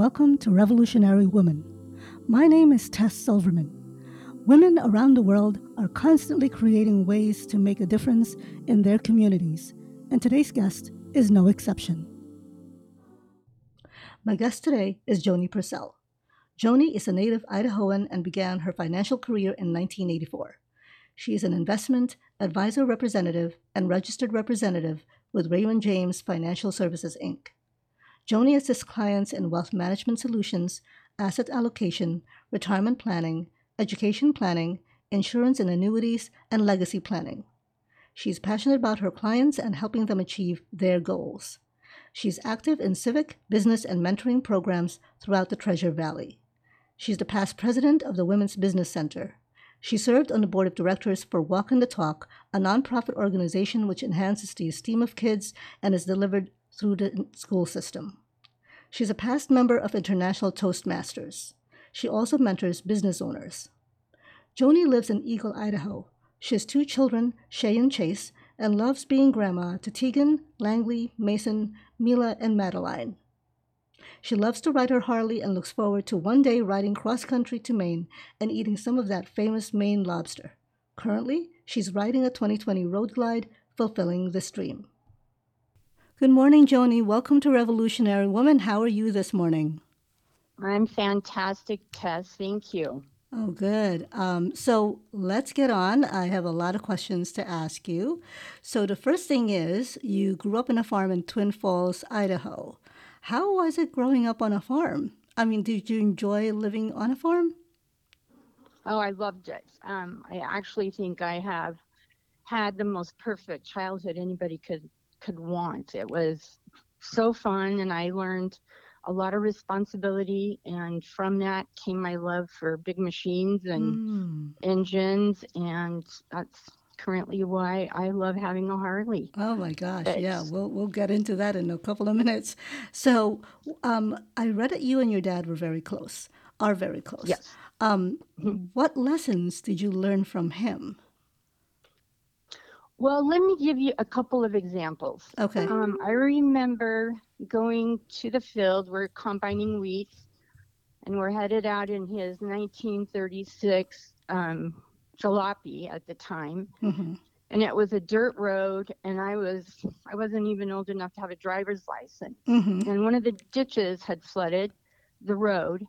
welcome to Revolutionary Woman. My name is Tes Silverman. Women around the world are constantly creating ways to make a difference in their communities, and today's guest is no exception. My guest today is Joni Pursell. Joni is a native Idahoan and began her financial career in 1984. She is an investment advisor representative and registered representative with Raymond James Financial Services, Inc. Joni assists clients in wealth management solutions, asset allocation, retirement planning, education planning, insurance and annuities, and legacy planning. She's passionate about her clients and helping them achieve their goals. She's active in civic, business, and mentoring programs throughout the Treasure Valley. She's the past president of the Women's Business Center. She served on the board of directors for Walkin The Talk, a nonprofit organization which enhances the esteem of kids and is delivered through the school system. She's a past member of International Toastmasters. She also mentors business owners. Joni lives in Eagle, Idaho. She has two children, Shea and Chase, and loves being grandma to Tegan, Langlei, Mason, Mila, and Madeline. She loves to ride her Harley and looks forward to one day riding cross country to Maine and eating some of that famous Maine lobster. Currently, she's riding a 2020 Road Glide, fulfilling this dream. Good morning, Joni. Welcome to Revolutionary Woman. How are you this morning? I'm fantastic, Tes. Thank you. Oh, good. Um, so let's get on. I have a lot of questions to ask you. So, the first thing is you grew up in a farm in Twin Falls, Idaho. How was it growing up on a farm? I mean, did you enjoy living on a farm? Oh, I loved it. Um, I actually think I have had the most perfect childhood anybody could could want. It was so fun, and I learned a lot of responsibility. And from that came my love for big machines and Mm. engines, and that's currently why I love having a Harley. Oh my gosh, yeah, we'll we'll get into that in a couple of minutes. So, um, I read that you and your dad were very close, are very close. Yes. Um, Mhm. what lessons did you learn from him? Well, let me give you a couple of examples. Okay. Um, I remember going to the field. We're combining wheat, and we're headed out in his 1936 um, jalopy at the time, hmm and it was a dirt road. And I was I wasn't even old enough to have a driver's license. hmm And one of the ditches had flooded the road,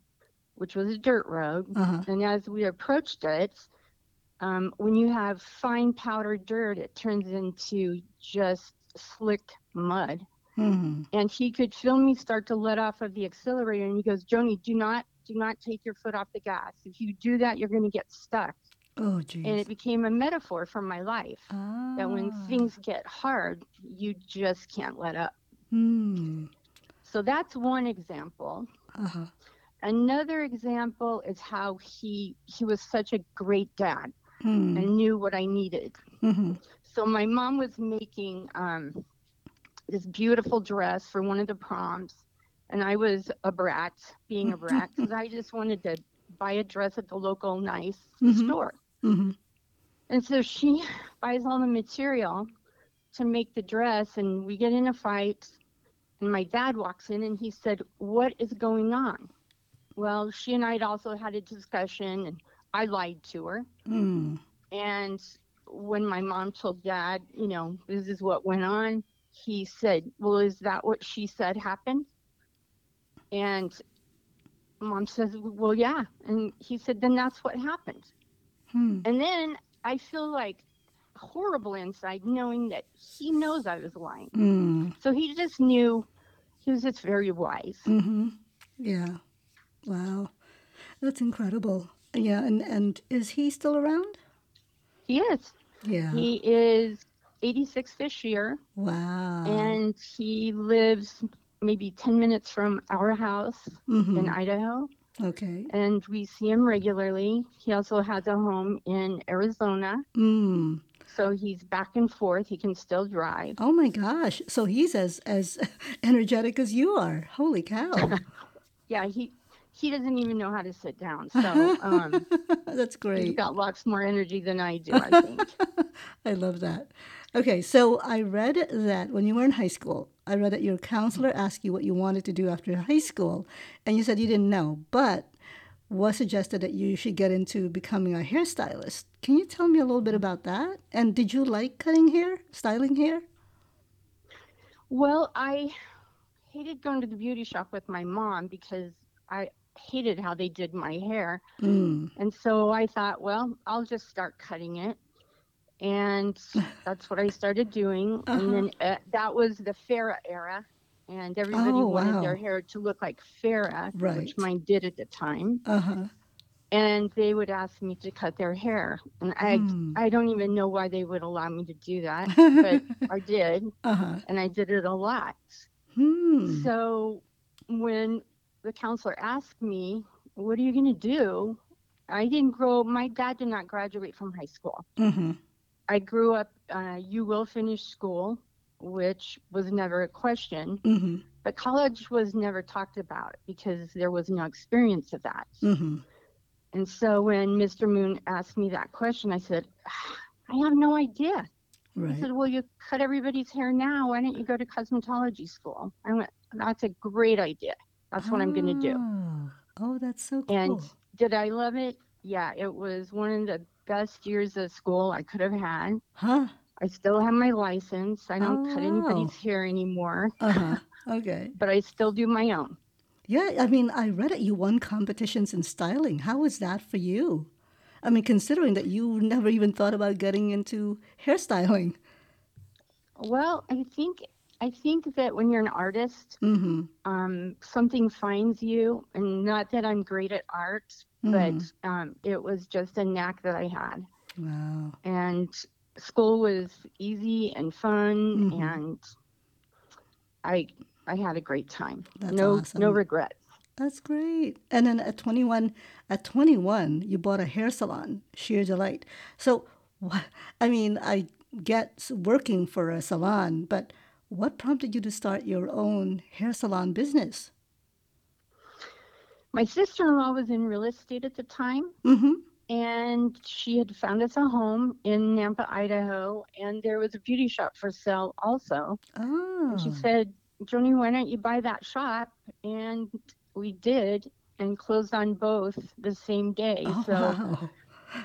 which was a dirt road. Uh-huh. And as we approached it, um, when you have fine powdered dirt, it turns into just slick mud. hmm And he could feel me start to let off of the accelerator, and he goes, "Joni, do not, do not take your foot off the gas. If you do that, you're going to get stuck." Oh, geez. And it became a metaphor for my life that when Ah. things get hard, you just can't let up. Hmm. So that's one example. Uh-huh. Another example is how he he was such a great dad Hmm. and knew what I needed. hmm So my mom was making um, this beautiful dress for one of the proms, and I was a brat, being a brat, because I just wanted to buy a dress at the local nice Mhm. store. hmm And so she buys all the material to make the dress, and we get in a fight. And my dad walks in and he said, What is going on? Well, she and I had also had a discussion, and I lied to her. Hmm. And when my mom told dad, you know, this is what went on, he said, Well, is that what she said happened? And mom says, Well, yeah. And he said, Then that's what happened. Hmm. And then I feel like horrible inside knowing that he knows I was lying. Hmm. So he just knew he was just very wise. Mm-hmm. Yeah. Wow. That's incredible. Yeah, and, and is he still around? He is. Yeah. He is 86 this year. wow. and he lives maybe 10 minutes from our house Mhm. in Idaho, Okay. and we see him regularly. He also has a home in Arizona, Mm. so he's back and forth. He can still drive. Oh my gosh. So he's as as energetic as you are. Holy cow. Yeah, he he doesn't even know how to sit down. So um, That's he's great. got lots more energy than I do, I think. I love that. Okay, so I read that when you were in high school, I read that your counselor asked you what you wanted to do after high school, and you said you didn't know, but was suggested that you should get into becoming a hairstylist. Can you tell me a little bit about that? And did you like cutting hair, styling hair? Well, I hated going to the beauty shop with my mom because I hated how they did my hair. Mm. And so I thought, well, I'll just start cutting it. And that's what I started doing. Uh-huh. And then uh, that was the Farrah era. And everybody Oh, wanted their hair to look like Farrah, Right. which mine did at the time. Uh huh. And they would ask me to cut their hair. And I, Hmm. I don't even know why they would allow me to do that, but I did. uh huh. And I did it a lot. Hmm. So when the counselor asked me, What are you going to do? I didn't grow, my dad did not graduate from high school. Mm-hmm. I grew up, uh, you will finish school, which was never a question, Mm-hmm. but college was never talked about because there was no experience of that. Mm-hmm. And so when Mr. Moon asked me that question, I said, I have no idea. He said, Well, you cut everybody's hair now. Why don't you go to cosmetology school? I went, That's a great idea. That's what I'm going to do. Oh. Oh, that's so cool. And did I love it? Yeah, it was one of the best years of school I could have had. huh? I still have my license. I don't cut Oh. anybody's hair anymore, Uh huh. okay. but I still do my own. Yeah, I mean, I read it. You won competitions in styling. How was that for you? I mean, considering that you never even thought about getting into hairstyling. Well, I think I think that when you're an artist, Mm-hmm. um, something finds you, and not that I'm great at art, Mhm. but um, it was just a knack that I had. Wow. and school was easy and fun Mhm. and i i had a great time That's no no awesome. regrets That's great. And then at 21, at 21, you bought a hair salon, Sheer Delight. So, I mean, I get working for a salon, but what prompted you to start your own hair salon business? my sister-in-law was in real estate at the time Mm-hmm. and she had found us a home in nampa idaho and there was a beauty shop for sale also Oh. and she said joni why don't you buy that shop and we did and closed on both the same day oh, so wow.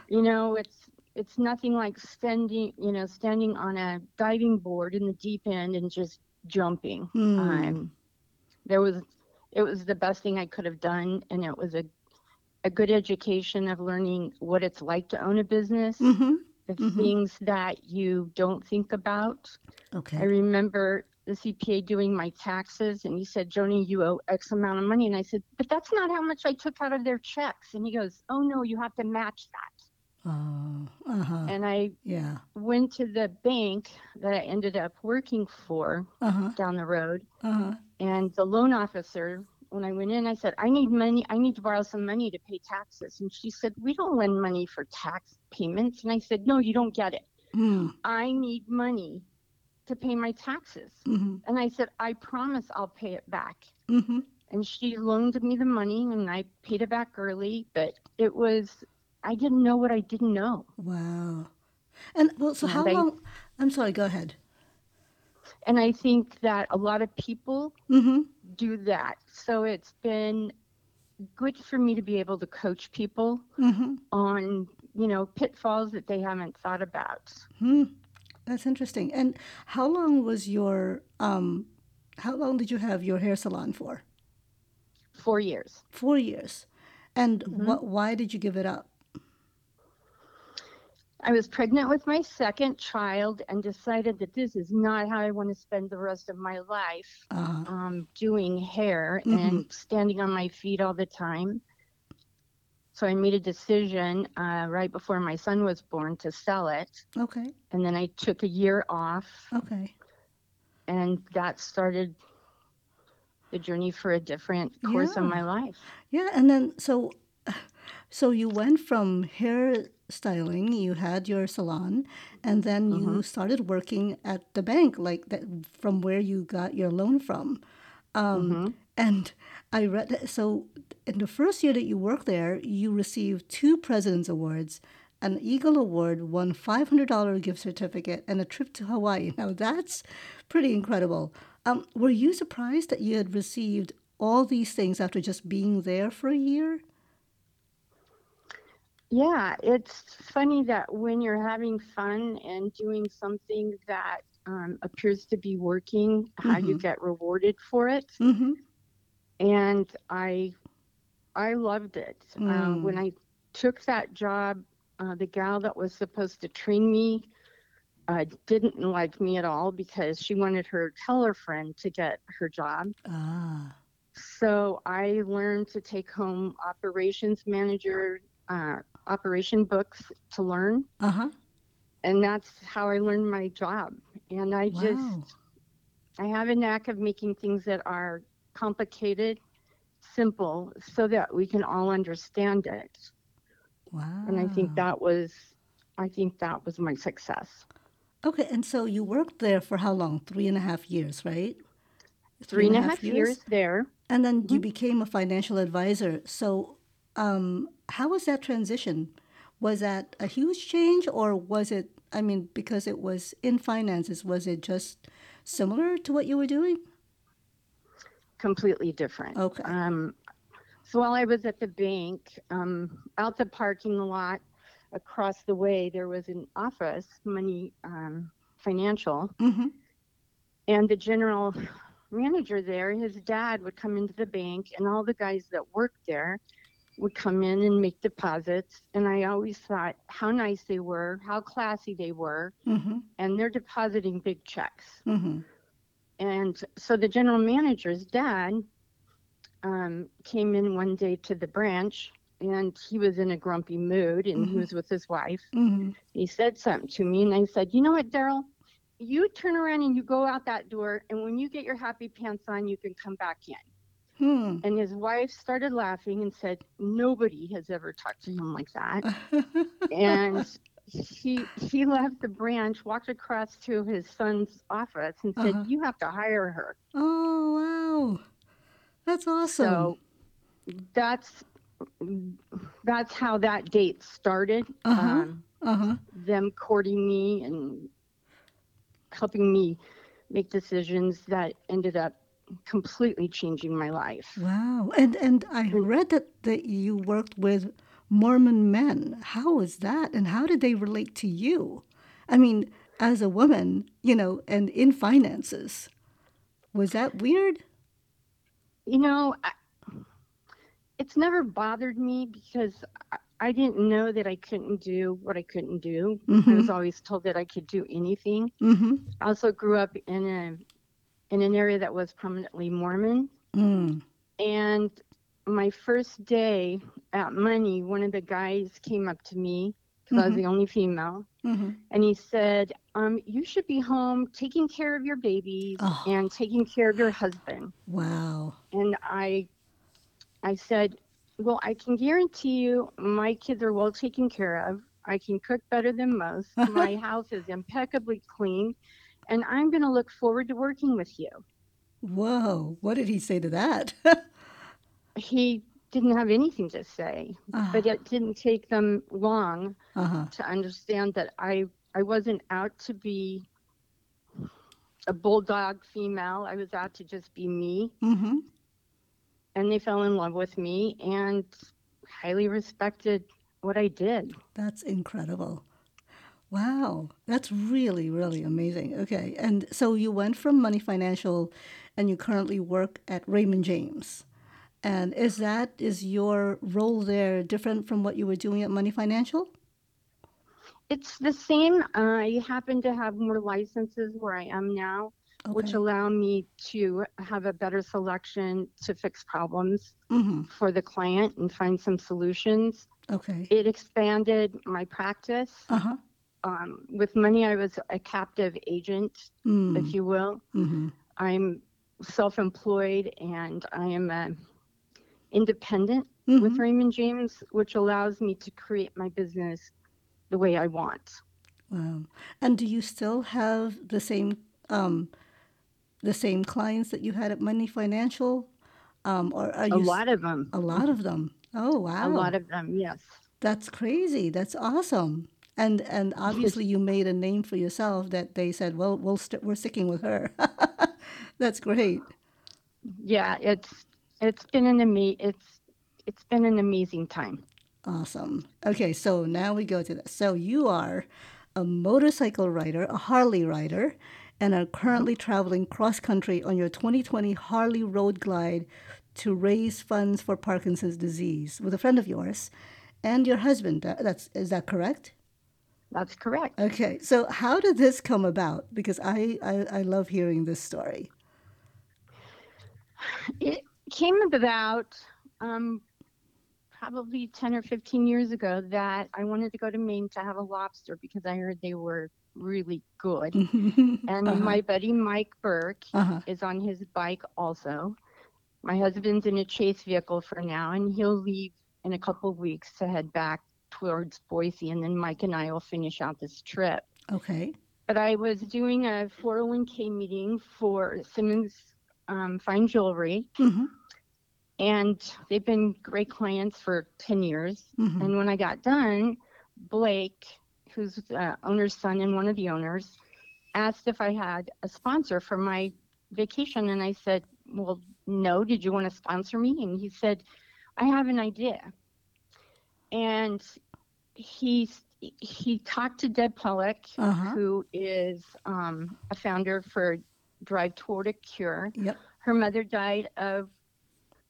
you know it's it's nothing like standing you know standing on a diving board in the deep end and just jumping Hmm. um there was it was the best thing i could have done and it was a a good education of learning what it's like to own a business Mm-hmm. the Mhm. things that you don't think about Okay. i remember the cpa doing my taxes and he said joni you owe x amount of money and i said but that's not how much i took out of their checks and he goes oh no you have to match that Oh, uh-huh. and I Yeah. went to the bank that I ended up working for Uh-huh. down the road, Uh-huh. and the loan officer, when I went in, I said, I need money. I need to borrow some money to pay taxes. And she said, We don't lend money for tax payments. And I said, No, you don't get it. Mm. I need money to pay my taxes. Mm-hmm. And I said, I promise I'll pay it back. Mm-hmm. And she loaned me the money and I paid it back early, but it was, I didn't know what I didn't know. Wow. And well, so Yeah, how they- long? I'm sorry. Go ahead. And I think that a lot of people Mm-hmm. do that. So it's been good for me to be able to coach people Mm-hmm. on, you know, pitfalls that they haven't thought about. Hmm. That's interesting. And how long was your um? How long did you have your hair salon for? Four years. Four years. And Mhm. what? Why did you give it up? I was pregnant with my second child and decided that this is not how I want to spend the rest of my life Uh, um, doing hair Mhm. and standing on my feet all the time. So I made a decision uh, right before my son was born to sell it. okay. And then I took a year off Okay. and that started the journey for a different course of my life. Yeah. And then so, so you went from hair styling. You had your salon, and then you Mhm. started working at the bank, like that from where you got your loan from. Um, Mhm. And I read that. So, in the first year that you worked there, you received two President's Awards, an Eagle Award, one $500 gift certificate, and a trip to Hawaii. Now, that's pretty incredible. Um, were you surprised that you had received all these things after just being there for a year? Yeah, it's funny that when you're having fun and doing something that um, appears to be working, how you Mhm. get rewarded for it. Mm-hmm. And I, I loved it. Uh, when Mm. I took that job, uh, the gal that was supposed to train me uh, didn't like me at all because she wanted her teller friend to get her job. Ah. So I learned to take home operations manager uh, operation books to learn, Uh huh. and that's how I learned my job. And I Wow. just I have a knack of making things that are complicated simple so that we can all understand it. Wow. And I think that was I think that was my success. Okay, and so you worked there for how long? Three and a half years, right? Three and a half years there. And then you Mhm. became a financial advisor. So, um, how was that transition? Was that a huge change, or was it? I mean, because it was in finances, was it just similar to what you were doing? completely different. Okay. Um, so while I was at the bank, um, out the parking lot across the way, there was an office, Money um, Financial, Mm-hmm. and the general manager there, his dad would come into the bank, and all the guys that worked there would come in and make deposits. And I always thought how nice they were, how classy they were, Mm-hmm. and they're depositing big checks. Mm-hmm. And so the general manager's dad um, came in one day to the branch and he was in a grumpy mood and he Mhm. was with his wife. Mm-hmm. He said something to me and I said, You know what, Daryl? You turn around and you go out that door, and when you get your happy pants on, you can come back in. Hmm. And his wife started laughing and said, Nobody has ever talked to him like that. and he he left the branch, walked across to his son's office, and said, Uh-huh. "You have to hire her." oh wow, that's awesome. So that's that's how that date started. Uh-huh. Um, uh huh. them courting me and helping me make decisions that ended up completely changing my life. Wow. And and I read that that you worked with Mormon men. How was that? And how did they relate to you? I mean, as a woman, you know, and in finances. Was that weird? You know, I, it's never bothered me because I, I didn't know that I couldn't do what I couldn't do. I Mhm. was always told that I could do anything. Mhm. I also grew up in a in an area that was prominently Mormon. Mm. And my first day at Money, one of the guys came up to me because I was Mhm. the only female, Mhm. and he said, um, "You should be home taking care of your babies Oh. and taking care of your husband." Wow. And I, I said, "Well, I can guarantee you, my kids are well taken care of. I can cook better than most. my house is impeccably clean, and I'm going to look forward to working with you." Whoa. What did he say to that? he didn't have anything to say but it didn't take them long uh-huh. to understand that i i wasn't out to be a bulldog female i was out to just be me Mhm. and they fell in love with me and highly respected what i did That's incredible. Wow, that's really, really amazing. Okay, and so you went from Money Financial and you currently work at Raymond James. And is that, is your role there different from what you were doing at Money Financial? it's the same i happen to have more licenses where i am now which allow me to have a better selection to fix problems Mm-hmm. for the client and find some solutions Okay. it expanded my practice. Uh-huh. Um, with money, I was a captive agent, Mm. if you will. Mm-hmm. I'm self-employed and I am uh, independent with Mm-hmm. Raymond James, which allows me to create my business the way I want. Wow. And do you still have the same um, the same clients that you had at Money Financial? Um, or are A you s- lot of them. a lot of them? Oh, wow! A lot of them, yes. That's crazy. That's awesome. And and obviously you made a name for yourself that they said, well, we'll st- we're sticking with her. That's great. Yeah, it's it's been an ama- it's it's been an amazing time. Awesome. Okay, so now we go to this. So you are a motorcycle rider, a Harley rider, and are currently mm-hmm. traveling cross country on your 2020 Harley Road Glide to raise funds for Parkinson's disease with a friend of yours and your husband. That's is that correct? That's correct. Okay, so how did this come about? Because I, I, I love hearing this story. It came about um, probably 10 or 15 years ago that I wanted to go to Maine to have a lobster because I heard they were really good. And uh-huh. my buddy Mike Burke uh-huh. is on his bike also. My husband's in a chase vehicle for now, and he'll leave in a couple of weeks to head back towards Boise, and then Mike and I will finish out this trip. Okay. But I was doing a 401k meeting for Simmons um, Fine Jewelry, hmm and they've been great clients for 10 years. hmm And when I got done, Blake, who's the owner's son and one of the owners, asked if I had a sponsor for my vacation. And I said, Well, no. Did you want to sponsor me? And he said, I have an idea. And he's he talked to Deb Pollock, Uh-huh. who is um, a founder for Drive Toward a Cure. Yep. Her mother died of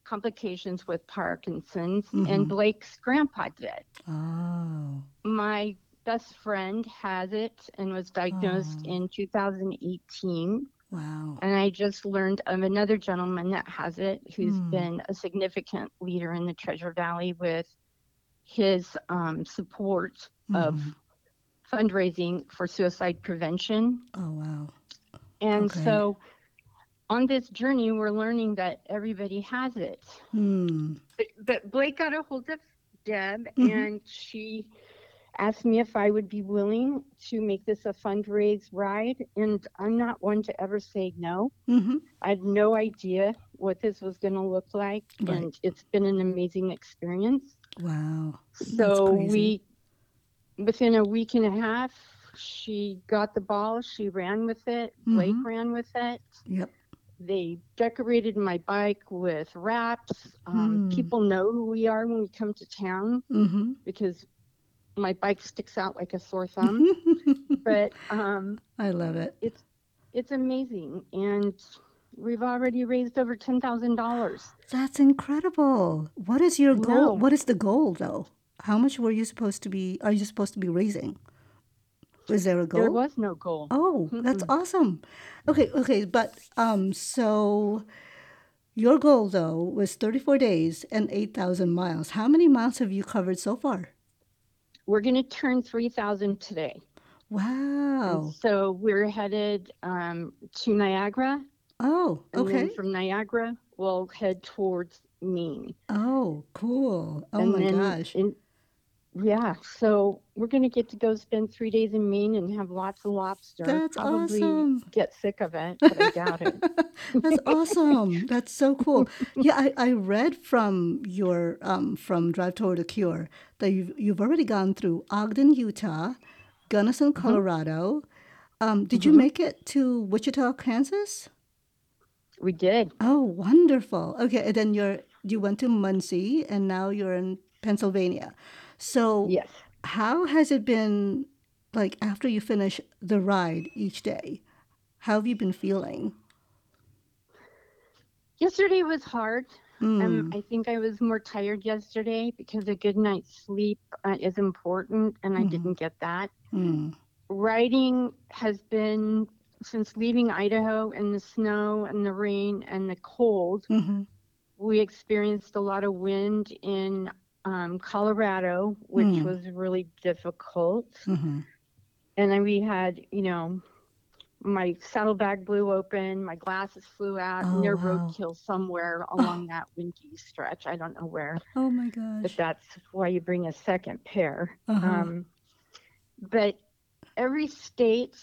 complications with Parkinson's, Mhm. and Blake's grandpa did. Oh. My best friend has it and was diagnosed Oh. in 2018. Wow. And I just learned of another gentleman that has it who's Hmm. been a significant leader in the Treasure Valley with his um, support of Mhm. fundraising for suicide prevention. Oh wow. And Okay. so on this journey, we're learning that everybody has it. Hmm. But, but Blake got a hold of Deb Mhm. and she asked me if I would be willing to make this a fundraise ride. And I'm not one to ever say no. Mm-hmm. I had no idea what this was going to look like. Right. And it's been an amazing experience. Wow. So we, within a week and a half, she got the ball. She ran with it. Blake Mhm. ran with it. Yep. They decorated my bike with wraps. Um, Hmm. People know who we are when we come to town Mm-hmm. because my bike sticks out like a sore thumb. but um, I love it. It's it's amazing, and we've already raised over ten thousand dollars. That's incredible. What is your goal? No. What is the goal though? How much were you supposed to be? Are you supposed to be raising? Is there a goal? There was no goal. Oh, that's awesome. Okay, okay, but um, so your goal though was 34 days and 8,000 miles. How many miles have you covered so far? We're going to turn three thousand today. Wow. So we're headed um, to Niagara, Oh, and okay. from Niagara we'll head towards Maine. Oh, cool. Oh and my then gosh. in- yeah, so we're gonna get to go spend three days in Maine and have lots of lobster. That's Probably awesome. get sick of it, but I doubt it. That's awesome. That's so cool. Yeah, I, I read from your um, from Drive Toward a Cure that you've you've already gone through Ogden, Utah, Gunnison, Mm-hmm. Colorado. Um, did you make it to Wichita, Kansas? We did. Oh, wonderful. Okay, and then you're you went to Muncie, and now you're in Pennsylvania. So, Yes. how has it been like after you finish the ride each day? How have you been feeling? Yesterday was hard. Um, Mm, I think I was more tired yesterday because a good night's sleep uh, is important, and I Mhm. didn't get that. mm, Riding has been since leaving Idaho in the snow and the rain and the cold. hmm we experienced a lot of wind in um, Colorado, which Hmm. was really difficult. hmm And then we had, you know, my saddlebag blew open, my glasses flew out, Oh, near wow. roadkill somewhere along that windy stretch. I don't know where, Oh my gosh! but that's why you bring a second pair. Uh-huh. Um, but every state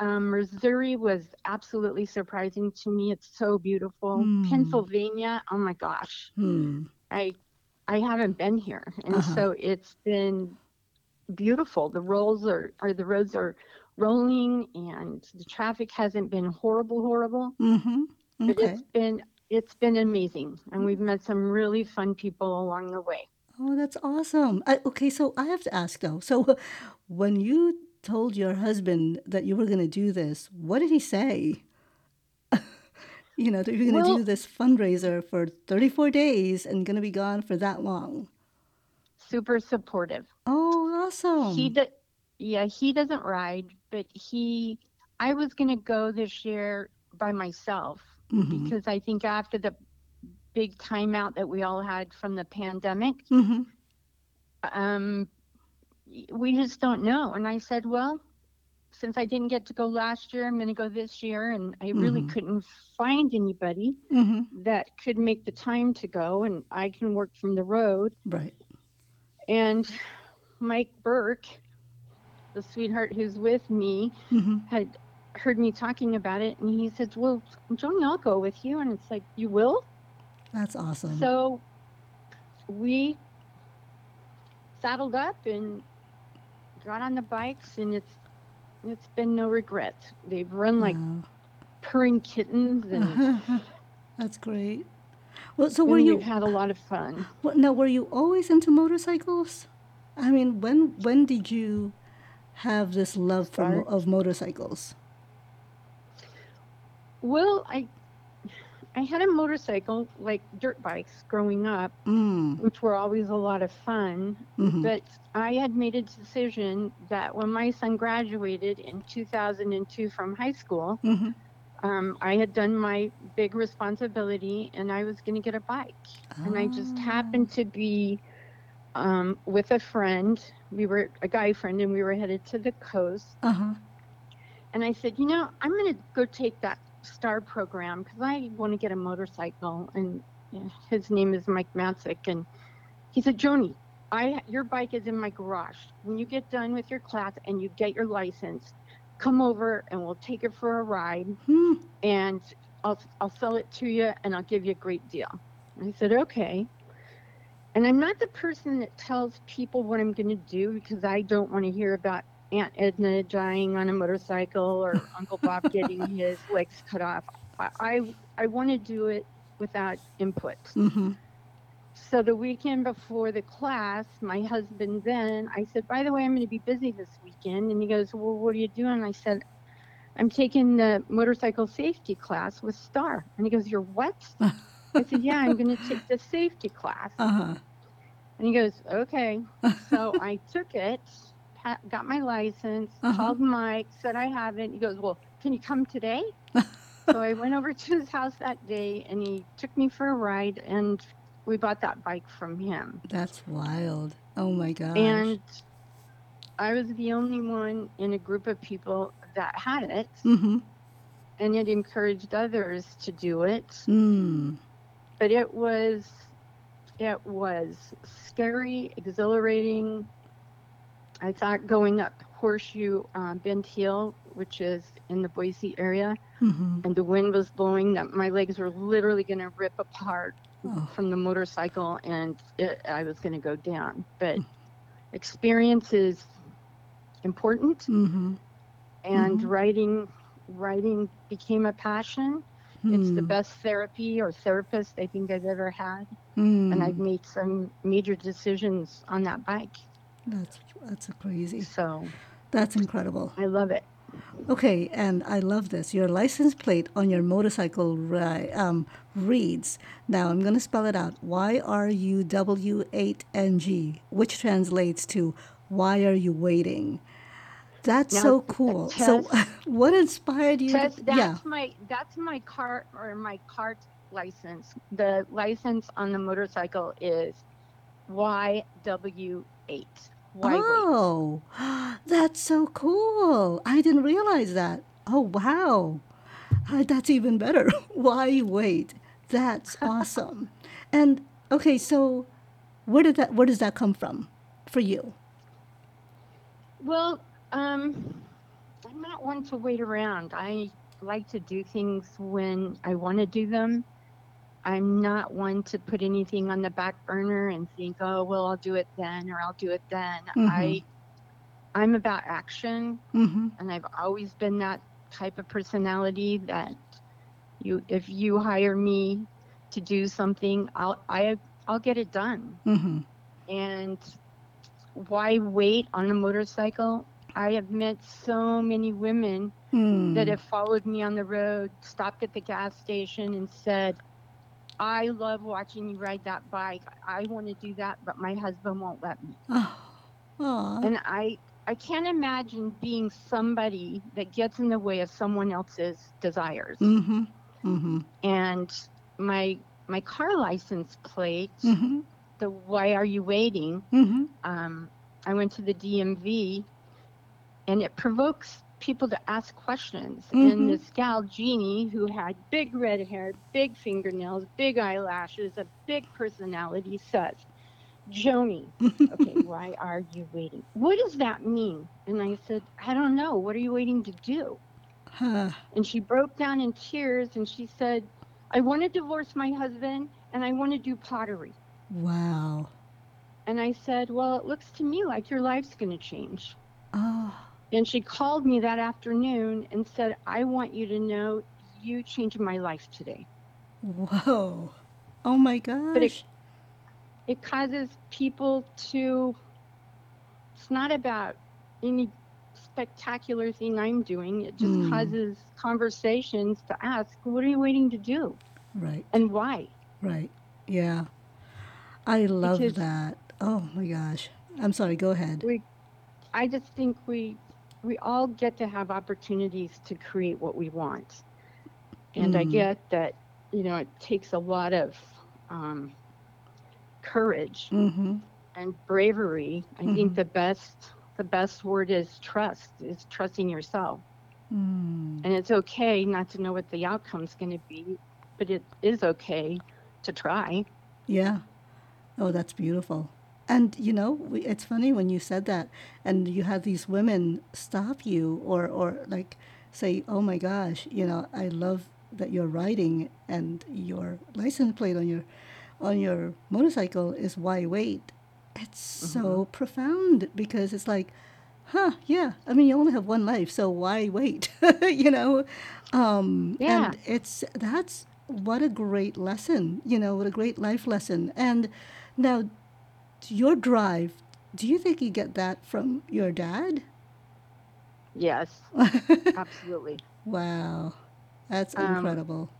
Um, Missouri was absolutely surprising to me. It's so beautiful. Hmm. Pennsylvania, oh my gosh, Hmm. I I haven't been here, and Uh-huh. so it's been beautiful. The rolls are, are the roads are rolling, and the traffic hasn't been horrible, horrible. Mm-hmm. But Okay. it's been it's been amazing, and we've met some really fun people along the way. Oh, that's awesome. I, okay, so I have to ask though. So, when you told your husband that you were going to do this, what did he say? you know, that you're going to Well- do this fundraiser for 34 days and going to be gone for that long. Super supportive. Oh, awesome. He did, yeah, he doesn't ride, but he, I was gonna go this year by myself Mhm. because I think after the big timeout that we all had from the pandemic, Mhm. um, we just don't know. And I said, well, since I didn't get to go last year, I'm gonna go this year, and I really Mhm. couldn't find anybody Mhm. that could make the time to go, and I can work from the road. Right. And Mike Burke, the sweetheart who's with me, Mhm. had heard me talking about it, and he said, "Well, Joni, I'll go with you." And it's like, "You will?" That's awesome. So we saddled up and got on the bikes, and it's it's been no regrets. They've run like Wow. purring kittens, and, That's great. Well, so were you we've had a lot of fun. Well, now, were you always into motorcycles? I mean, when when did you have this love for of motorcycles? Well, I I had a motorcycle, like dirt bikes, growing up, Mm. which were always a lot of fun. hmm But I had made a decision that when my son graduated in 2002 from high school, hmm um, I had done my big responsibility and I was going to get a bike. And I just happened to be um, with a friend. We were a guy friend and we were headed to the coast. Uh huh. And I said, you know, I'm going to go take that STAR program because I want to get a motorcycle. And his name is Mike Matzik. And he said, Joni, I, your bike is in my garage. When you get done with your class and you get your license, come over and we'll take it for a ride and I'll, I'll sell it to you and I'll give you a great deal. I said, okay. And I'm not the person that tells people what I'm going to do because I don't want to hear about Aunt Edna dying on a motorcycle or Uncle Bob getting his legs cut off. I, I, I want to do it without input. Mm-hmm. So the weekend before the class, my husband then, I said, by the way, I'm going to be busy this weekend. And he goes, well, what are you doing? I said, I'm taking the motorcycle safety class with Star. And he goes, you're what? I said, yeah, I'm going to take the safety class. Uh huh. And he goes, okay. So I took it, pa- got my license, Uh-huh. called Mike, said I have it. He goes, well, can you come today? so I went over to his house that day and he took me for a ride and we bought that bike from him. That's wild. Oh my gosh. And I was the only one in a group of people that had it mm-hmm. and it encouraged others to do it. Mm. But it was it was scary, exhilarating. I thought going up Horseshoe uh, Bend Hill, which is in the Boise area, Mm-hmm. and the wind was blowing, that my legs were literally going to rip apart Oh. from the motorcycle, and it, I was going to go down. But experience is important, Mm-hmm. and Mhm. writing writing became a passion. It's the Hmm. best therapy or therapist I think I've ever had. Mm. and I've made some major decisions on that bike. That's that's crazy. So That's incredible. I love it. Okay, and I love this. Your license plate on your motorcycle ri- um, reads. Now I'm going to spell it out. Y R U W 8 N G, which translates to "Why are you waiting?" That's Now, so cool. So, what inspired you? Tes, to, that's yeah. my that's my car or my cart license. The license on the motorcycle is YW8. Why wait? Oh, that's so cool. I didn't realize that. Oh, wow. Uh, that's even better. Why wait? That's awesome. and okay, so where did that where does that come from for you? Well, um, I'm not one to wait around. I like to do things when I want to do them. I'm not one to put anything on the back burner and think, oh well, I'll do it then or I'll do it then. Mhm. I I'm about action, Mm-hmm. and I've always been that type of personality that you if you hire me to do something, I'll I I'll get it done. Mm-hmm. And why wait on a motorcycle? I have met so many women Mm. that have followed me on the road, stopped at the gas station, and said, I love watching you ride that bike. I want to do that, but my husband won't let me. Oh. And I, I can't imagine being somebody that gets in the way of someone else's desires. Mm-hmm. Mm-hmm. And my my car license plate, Mm-hmm. the why are you waiting? Mm-hmm. um, I went to the DMV, and it provokes people to ask questions. Mhm. And this gal, Jeannie, who had big red hair, big fingernails, big eyelashes, a big personality, says, Joni, okay, why are you waiting? What does that mean? And I said, I don't know. What are you waiting to do? Huh. And she broke down in tears and she said, I want to divorce my husband and I want to do pottery. Wow. And I said, Well, it looks to me like your life's going to change. Oh. And she called me that afternoon and said, I want you to know you changed my life today. Whoa. Oh my gosh. But it- It causes people to, it's not about any spectacular thing I'm doing. It just Mm. causes conversations to ask, What are you waiting to do? right. And why? Right. Yeah. I love Because- that. Oh my gosh. I'm sorry. Go ahead. We, I just think we, we all get to have opportunities to create what we want. And I Mm. get that, you know, it takes a lot of um, courage Mm-hmm. and bravery. I Mhm. think the best, the best word is trust, is trusting yourself. Mm. And it's okay not to know what the outcome's going to be, but it is okay to try. Yeah. Oh, that's beautiful. And you know, we, it's funny when you said that, and you have these women stop you, or or like say, "Oh my gosh, you know, I love that you're riding, and your license plate on your on your motorcycle is why wait." It's so profound because it's like, huh? Yeah. I mean, you only have one life, so why wait? you know, um, Yeah. and it's that's what a great lesson. You know, what a great life lesson. And now, your drive. Do you think you get that from your dad? Yes, absolutely. wow, that's Um, incredible.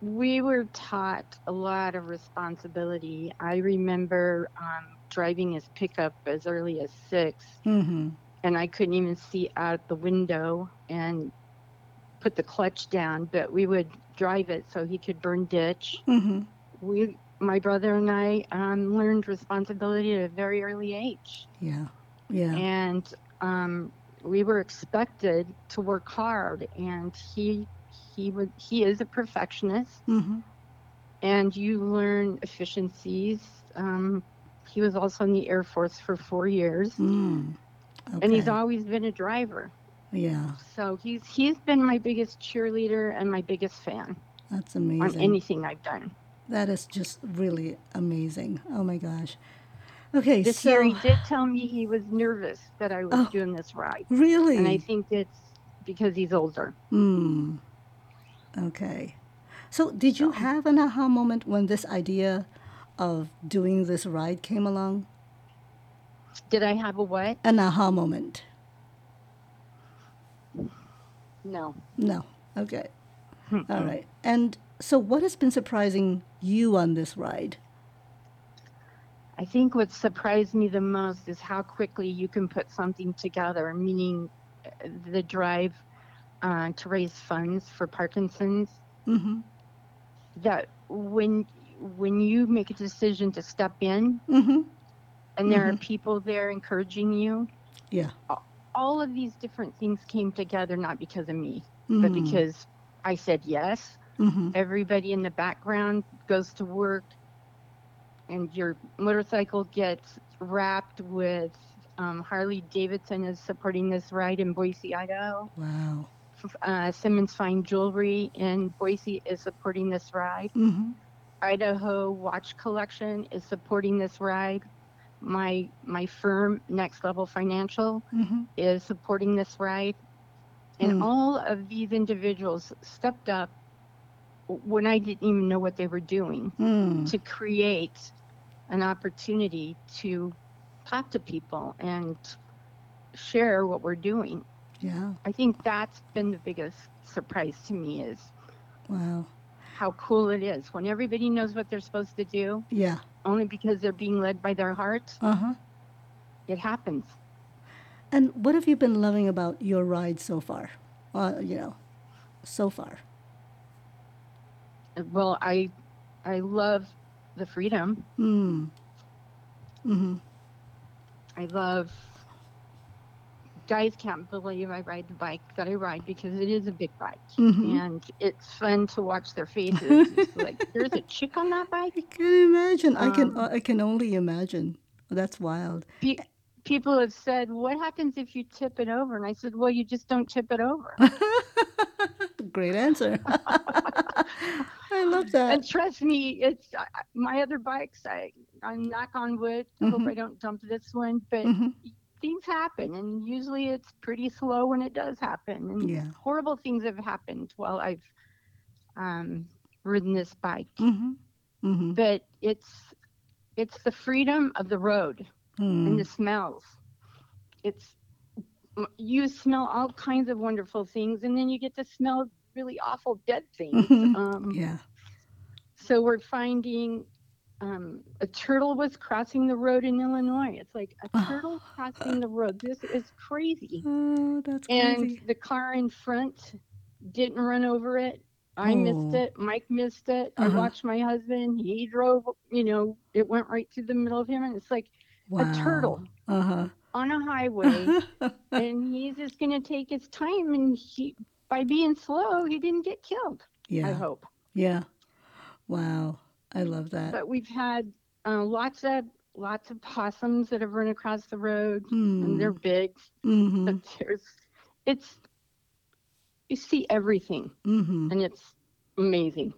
We were taught a lot of responsibility. I remember um, driving his pickup as early as six, Mm-hmm. and I couldn't even see out the window and put the clutch down, but we would drive it so he could burn ditch. Mm-hmm. We, my brother and I, um, learned responsibility at a very early age, Yeah. Yeah. and um, we were expected to work hard. And he, he would, he is a perfectionist, Mm-hmm. and you learn efficiencies. Um, he was also in the Air Force for four years, Mm. Okay. and he's always been a driver. yeah. So he's he's been my biggest cheerleader and my biggest fan That's amazing. on amazing. anything I've done. That is just really amazing. Oh my gosh. Okay, This so year he did tell me he was nervous that I was Oh. doing this ride, really. and I think it's because he's older. Hmm. Okay. So, did you So- have an aha moment when this idea of doing this ride came along? Did I have a what? An aha moment? No. No. Okay. All right. And so, what has been surprising you on this ride? I think what surprised me the most is how quickly you can put something together, meaning uh, the drive uh, to raise funds for Parkinson's. Mm-hmm. That when when you make a decision to step in, Mm-hmm. and there are people there encouraging you, Yeah. all of these different things came together not because of me, Mm-hmm. but because I said yes. Mm-hmm. Everybody in the background goes to work, and your motorcycle gets wrapped with Um, Harley Davidson is supporting this ride in Boise, Idaho. Wow. Uh, Simmons Fine Jewelry in Boise is supporting this ride. Mm-hmm. Idaho Watch Collection is supporting this ride. My my firm, Next Level Financial, Mm-hmm. is supporting this ride. And Hmm. all of these individuals stepped up when I didn't even know what they were doing Mm. to create an opportunity to talk to people and share what we're doing. Yeah. I think that's been the biggest surprise to me is Wow. how cool it is when everybody knows what they're supposed to do Yeah. only because they're being led by their heart. Uh huh. It happens. And what have you been loving about your ride so far? Uh, you know, so far. Well, I I love the freedom. Mm. Mm-hmm. I love guys can't believe I ride the bike that I ride because it is a big bike Mhm. and it's fun to watch their faces. like there's a chick on that bike. I can imagine. I can. Um, I can only imagine. That's wild. Pe- people have said, "What happens if you tip it over?" And I said, "Well, you just don't tip it over." Great answer. I love that. and trust me, it's I- my other bikes. I I knock on wood. I hope Mhm. I don't dump this one, but hmm things happen, and usually it's pretty slow when it does happen. And Yeah. horrible things have happened while I've um, ridden this bike. hmm hmm But it's it's the freedom of the road and the smells. It's you smell all kinds of wonderful things, and then you get to smell really awful dead things. Mhm. Um, Yeah. So we're finding um, a turtle was crossing the road in Illinois. It's like a Oh. turtle crossing the road. This is crazy. Oh, that's And crazy. the car in front didn't run over it. I missed Oh. it. Mike missed it. I Uh-huh. watched my husband. He drove, you know, it went right through the middle of him. And it's like a turtle Uh on a highway. and he's just going to take his time. And he, by being slow, he didn't get killed, Yeah. I hope. Yeah. Wow. I love that. But we've had uh, lots of lots of possums that have run across the road, Hmm. and they're big. Mm-hmm. There's, it's, you see everything, Mm-hmm. and it's amazing.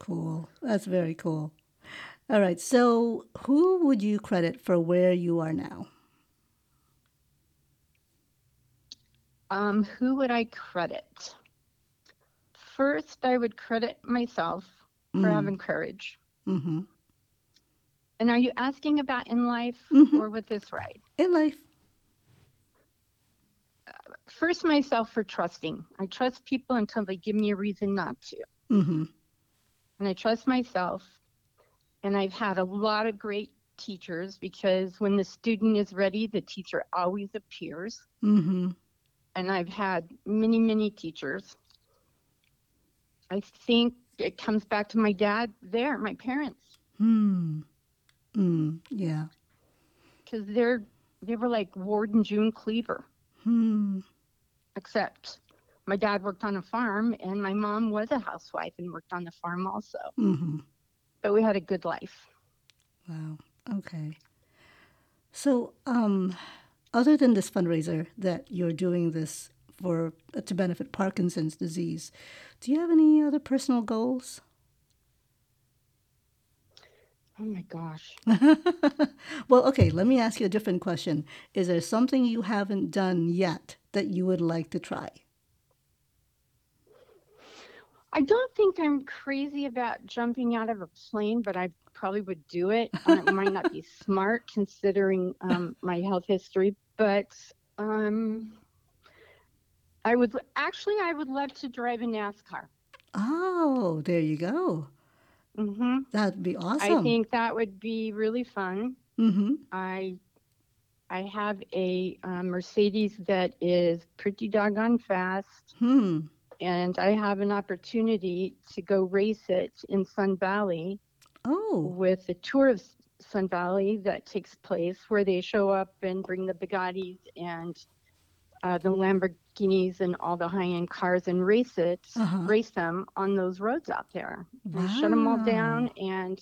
Cool. That's very cool. All right. So, who would you credit for where you are now? Um, who would I credit? First, I would credit myself for having courage. Mm-hmm. And are you asking about in life Mhm. or with this ride? In life. First, myself for trusting. I trust people until they give me a reason not to. Mm-hmm. And I trust myself. And I've had a lot of great teachers because when the student is ready, the teacher always appears. Mm-hmm. And I've had many, many teachers. I think it comes back to my dad there, my parents, Hmm. Mm. Yeah. because they're they were like Ward and June Cleaver, Hmm. except my dad worked on a farm and my mom was a housewife and worked on the farm also. Mm-hmm. But we had a good life. Wow. Okay. So, um, other than this fundraiser that you're doing this for uh, to benefit Parkinson's disease, do you have any other personal goals? Oh my gosh. well, okay, let me ask you a different question. Is there something you haven't done yet that you would like to try? I don't think I'm crazy about jumping out of a plane, but I probably would do it. Uh, it might not be smart considering um, my health history, but um, I would actually I would love to drive a NASCAR. Oh, there you go. hmm That'd be awesome. I think that would be really fun. mm-hmm. I I have a uh, Mercedes that is pretty doggone fast, Hmm. And I have an opportunity to go race it in Sun Valley. Oh. with a tour of Sun Valley that takes place where they show up and bring the Bugattis and uh, the Lamborghinis and all the high-end cars and race it, Uh-huh. race them on those roads out there. And shut them all down, and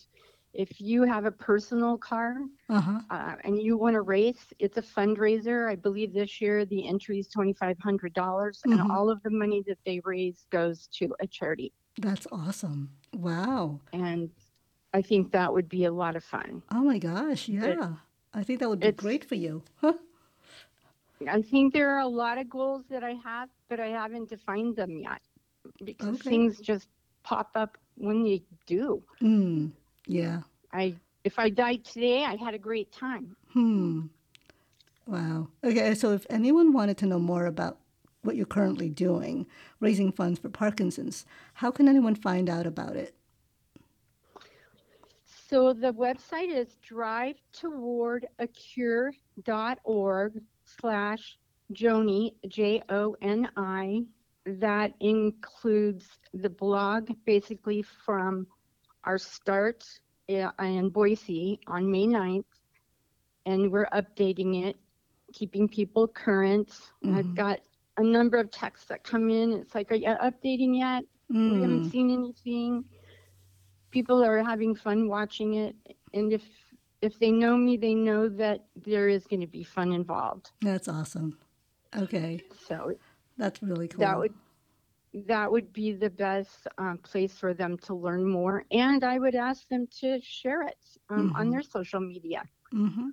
if you have a personal car Uh-huh. uh, and you want to race, it's a fundraiser. I believe this year the entry is $2,500, dollars Mhm. and all of the money that they raise goes to a charity. That's awesome. Wow. And I think that would be a lot of fun. Oh my gosh, yeah. I think that would be it's- great for you. Huh? I think there are a lot of goals that I have, but I haven't defined them yet because Okay. things just pop up when they do. Mm. Yeah. I if I died today, I had a great time. Hmm. Wow. Okay, so if anyone wanted to know more about what you're currently doing, raising funds for Parkinson's, how can anyone find out about it? So the website is drivetowardacure.org slash Joni, J O N I. That includes the blog basically from our start uh, in Boise on May 9th. And we're updating it, keeping people current. I've Mhm. got a number of texts that come in. It's like, are you updating yet? We haven't Mm. seen anything. People are having fun watching it, and if if they know me, they know that there is going to be fun involved. That's awesome. Okay, So that's really cool. that would that would be the best um, place for them to learn more, and I would ask them to share it um, on Mhm. their social media. Mm-hmm.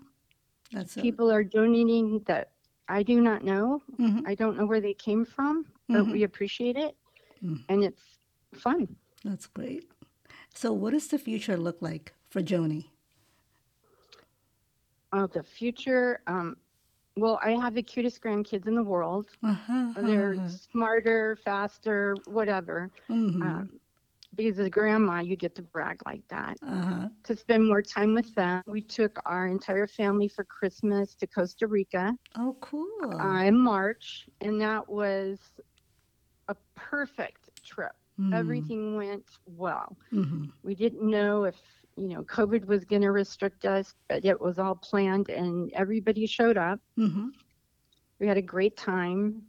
That's it. People are donating that I do not know. Mhm. I don't know where they came from, but we appreciate it, Mm. and it's fun. That's great. So, what does the future look like for Joni? Oh, the future. Um, well, I have the cutest grandkids in the world. Uh-huh. They're smarter, faster, whatever. Mhm. Um, because as a grandma, you get to brag like that. Uh-huh. To spend more time with them. We took our entire family for Christmas to Costa Rica Oh, cool. uh, in March, and that was a perfect trip. Mm. Everything went well. Mhm. We didn't know if you know COVID was going to restrict us, but it was all planned, and everybody showed up. Mhm. We had a great time,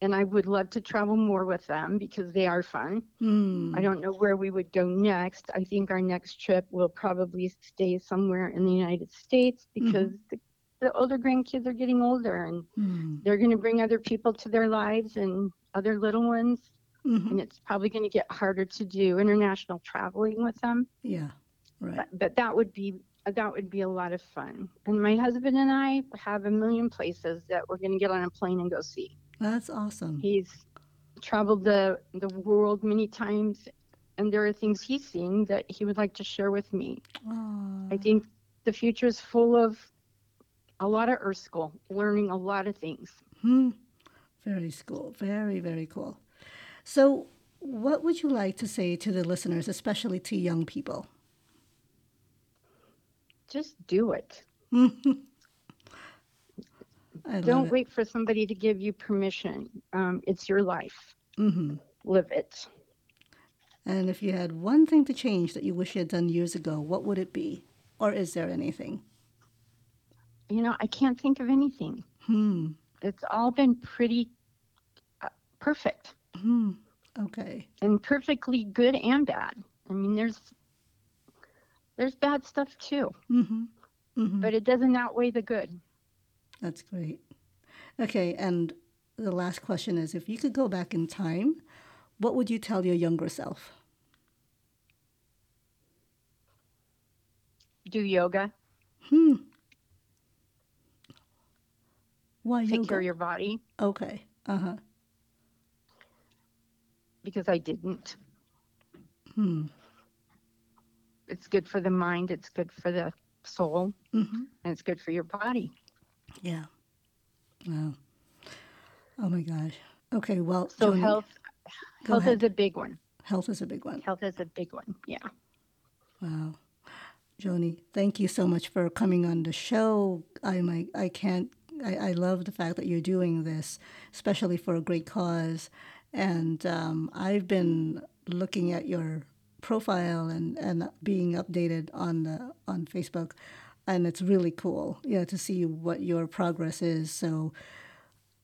and I would love to travel more with them because they are fun. Mm. I don't know where we would go next. I think our next trip will probably stay somewhere in the United States because the, the older grandkids are getting older and Mm. they're going to bring other people to their lives and other little ones. Mhm. And it's probably going to get harder to do international traveling with them. Yeah. Right. But, but that would be that would be a lot of fun. And my husband and I have a million places that we're going to get on a plane and go see. That's awesome. He's traveled the the world many times, and there are things he's seen that he would like to share with me. Aw. I think the future is full of a lot of Earth School, learning a lot of things. Hmm. Very cool. Very, very cool. So, what would you like to say to the listeners, especially to young people? Just do it. Don't it. wait for somebody to give you permission. Um, it's your life. hmm Live it. And if you had one thing to change that you wish you had done years ago, what would it be? Or is there anything? You know, I can't think of anything. Hmm. It's all been pretty uh, perfect Hmm. Okay. and perfectly good and bad. I mean, there's there's bad stuff too, Mm-hmm. Mm-hmm. but it doesn't outweigh the good. That's great. Okay, and the last question is if you could go back in time, what would you tell your younger self? Do yoga, Hmm. Why take care yoga? of your body Okay. Uh-huh. because I didn't. Hmm. It's good for the mind, it's good for the soul, Mm-hmm. and it's good for your body. Yeah. Wow. Oh my gosh. Okay, well, So Joni, health health ahead. is a big one. Health is a big one. Health is a big one. Yeah. Wow. Joni, thank you so much for coming on the show. I my I can't I, I love the fact that you're doing this, especially for a great cause. And um, I've been looking at your profile and, and being updated on the on Facebook, and it's really cool, yeah, to see what your progress is. So,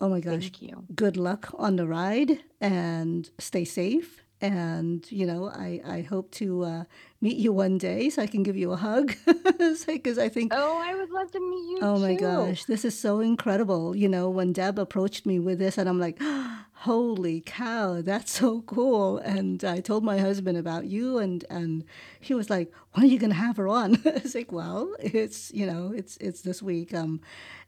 oh my gosh, Thank you. good luck on the ride and stay safe and you know I, I hope to uh, meet you one day so I can give you a hug because I think oh I would love to meet you oh my too. gosh this is so incredible you know when Deb approached me with this and I'm like holy cow that's so cool and I told my husband about you and and he was like when are you gonna have her on I was like well it's you know it's it's this week um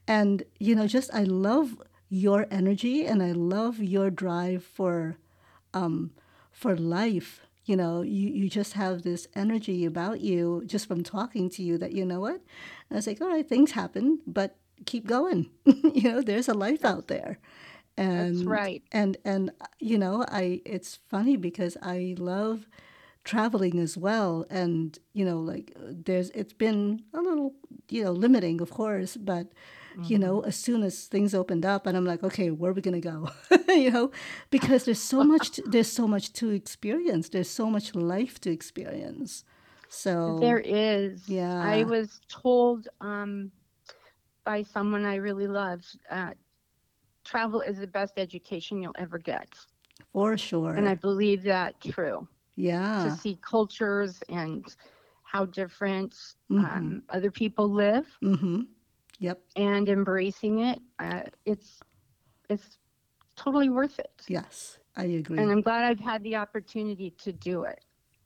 and you know just I love your energy and I love your drive for um for life. You know, you, you just have this energy about you just from talking to you that, you know what? I was like, all right, things happen, but keep going. you know, there's a life out there. And, That's right. And, and, you know, I, it's funny because I love traveling as well. And, you know, like there's, it's been a little, you know, limiting, of course, but, you know, as soon as things opened up, and I'm like, okay, where are we gonna go? you know, because there's so much, to, there's so much to experience. There's so much life to experience. So There is. Yeah. I was told um, by someone I really loved, uh, travel is the best education you'll ever get. for sure, And I believe that true. yeah, To see cultures and how different Mhm. um, other people live mm-hmm, yep, and embracing it, uh, it's it's totally worth it. yes, I agree. And I'm glad I've had the opportunity to do it.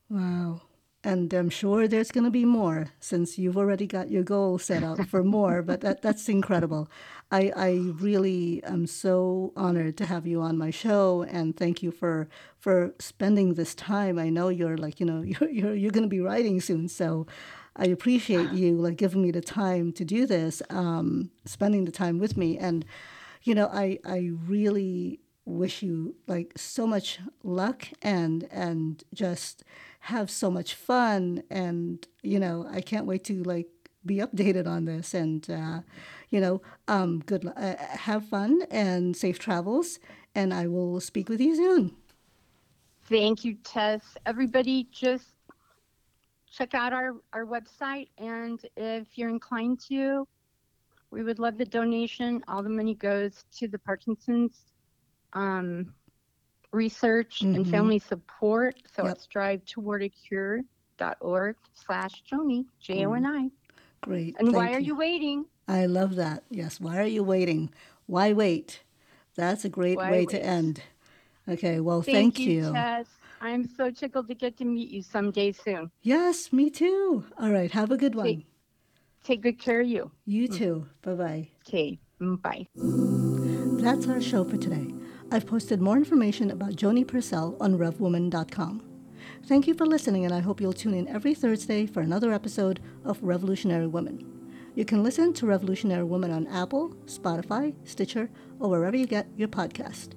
Wow. And I'm sure there's going to be more since you've already got your goal set up for more, but that, that's incredible. I, I really am so honored to have you on my show and thank you for for spending this time. I know you're like, you know, you're you're, you're going to be writing soon, so I appreciate you like giving me the time to do this, um, spending the time with me and you know, I I really wish you like so much luck and and just have so much fun and you know I can't wait to like be updated on this and uh, you know um, good uh, have fun and safe travels and I will speak with you soon. Thank you, Tes. Everybody, just check out our, our website. And if you're inclined to, we would love the donation. All the money goes to the Parkinson's um, research and Mhm. family support. So Yep. it's drive toward a cure.org slash Joni, J O N I. Great. And why thank are you waiting? I love that. Yes. Why are you waiting? Why wait? That's a great Why way to wait? end. Okay. Well, thank, you. Tes. I'm so tickled to get to meet you someday soon. Yes, me too. All right. Have a good one. Take- Take good care of you. You too. Bye bye. Okay, mm, bye. That's our show for today. I've posted more information about Joni Pursell on RevWoman.com. Thank you for listening, and I hope you'll tune in every Thursday for another episode of Revolutionary Women. You can listen to Revolutionary Woman on Apple, Spotify, Stitcher, or wherever you get your podcast.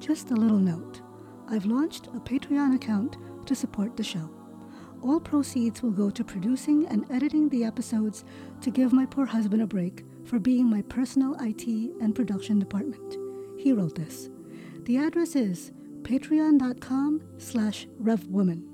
Just a little note I've launched a Patreon account to support the show. All proceeds will go to producing and editing the episodes to give my poor husband a break for being my personal IT and production department. He wrote this. The address is patreon.com slash revwoman.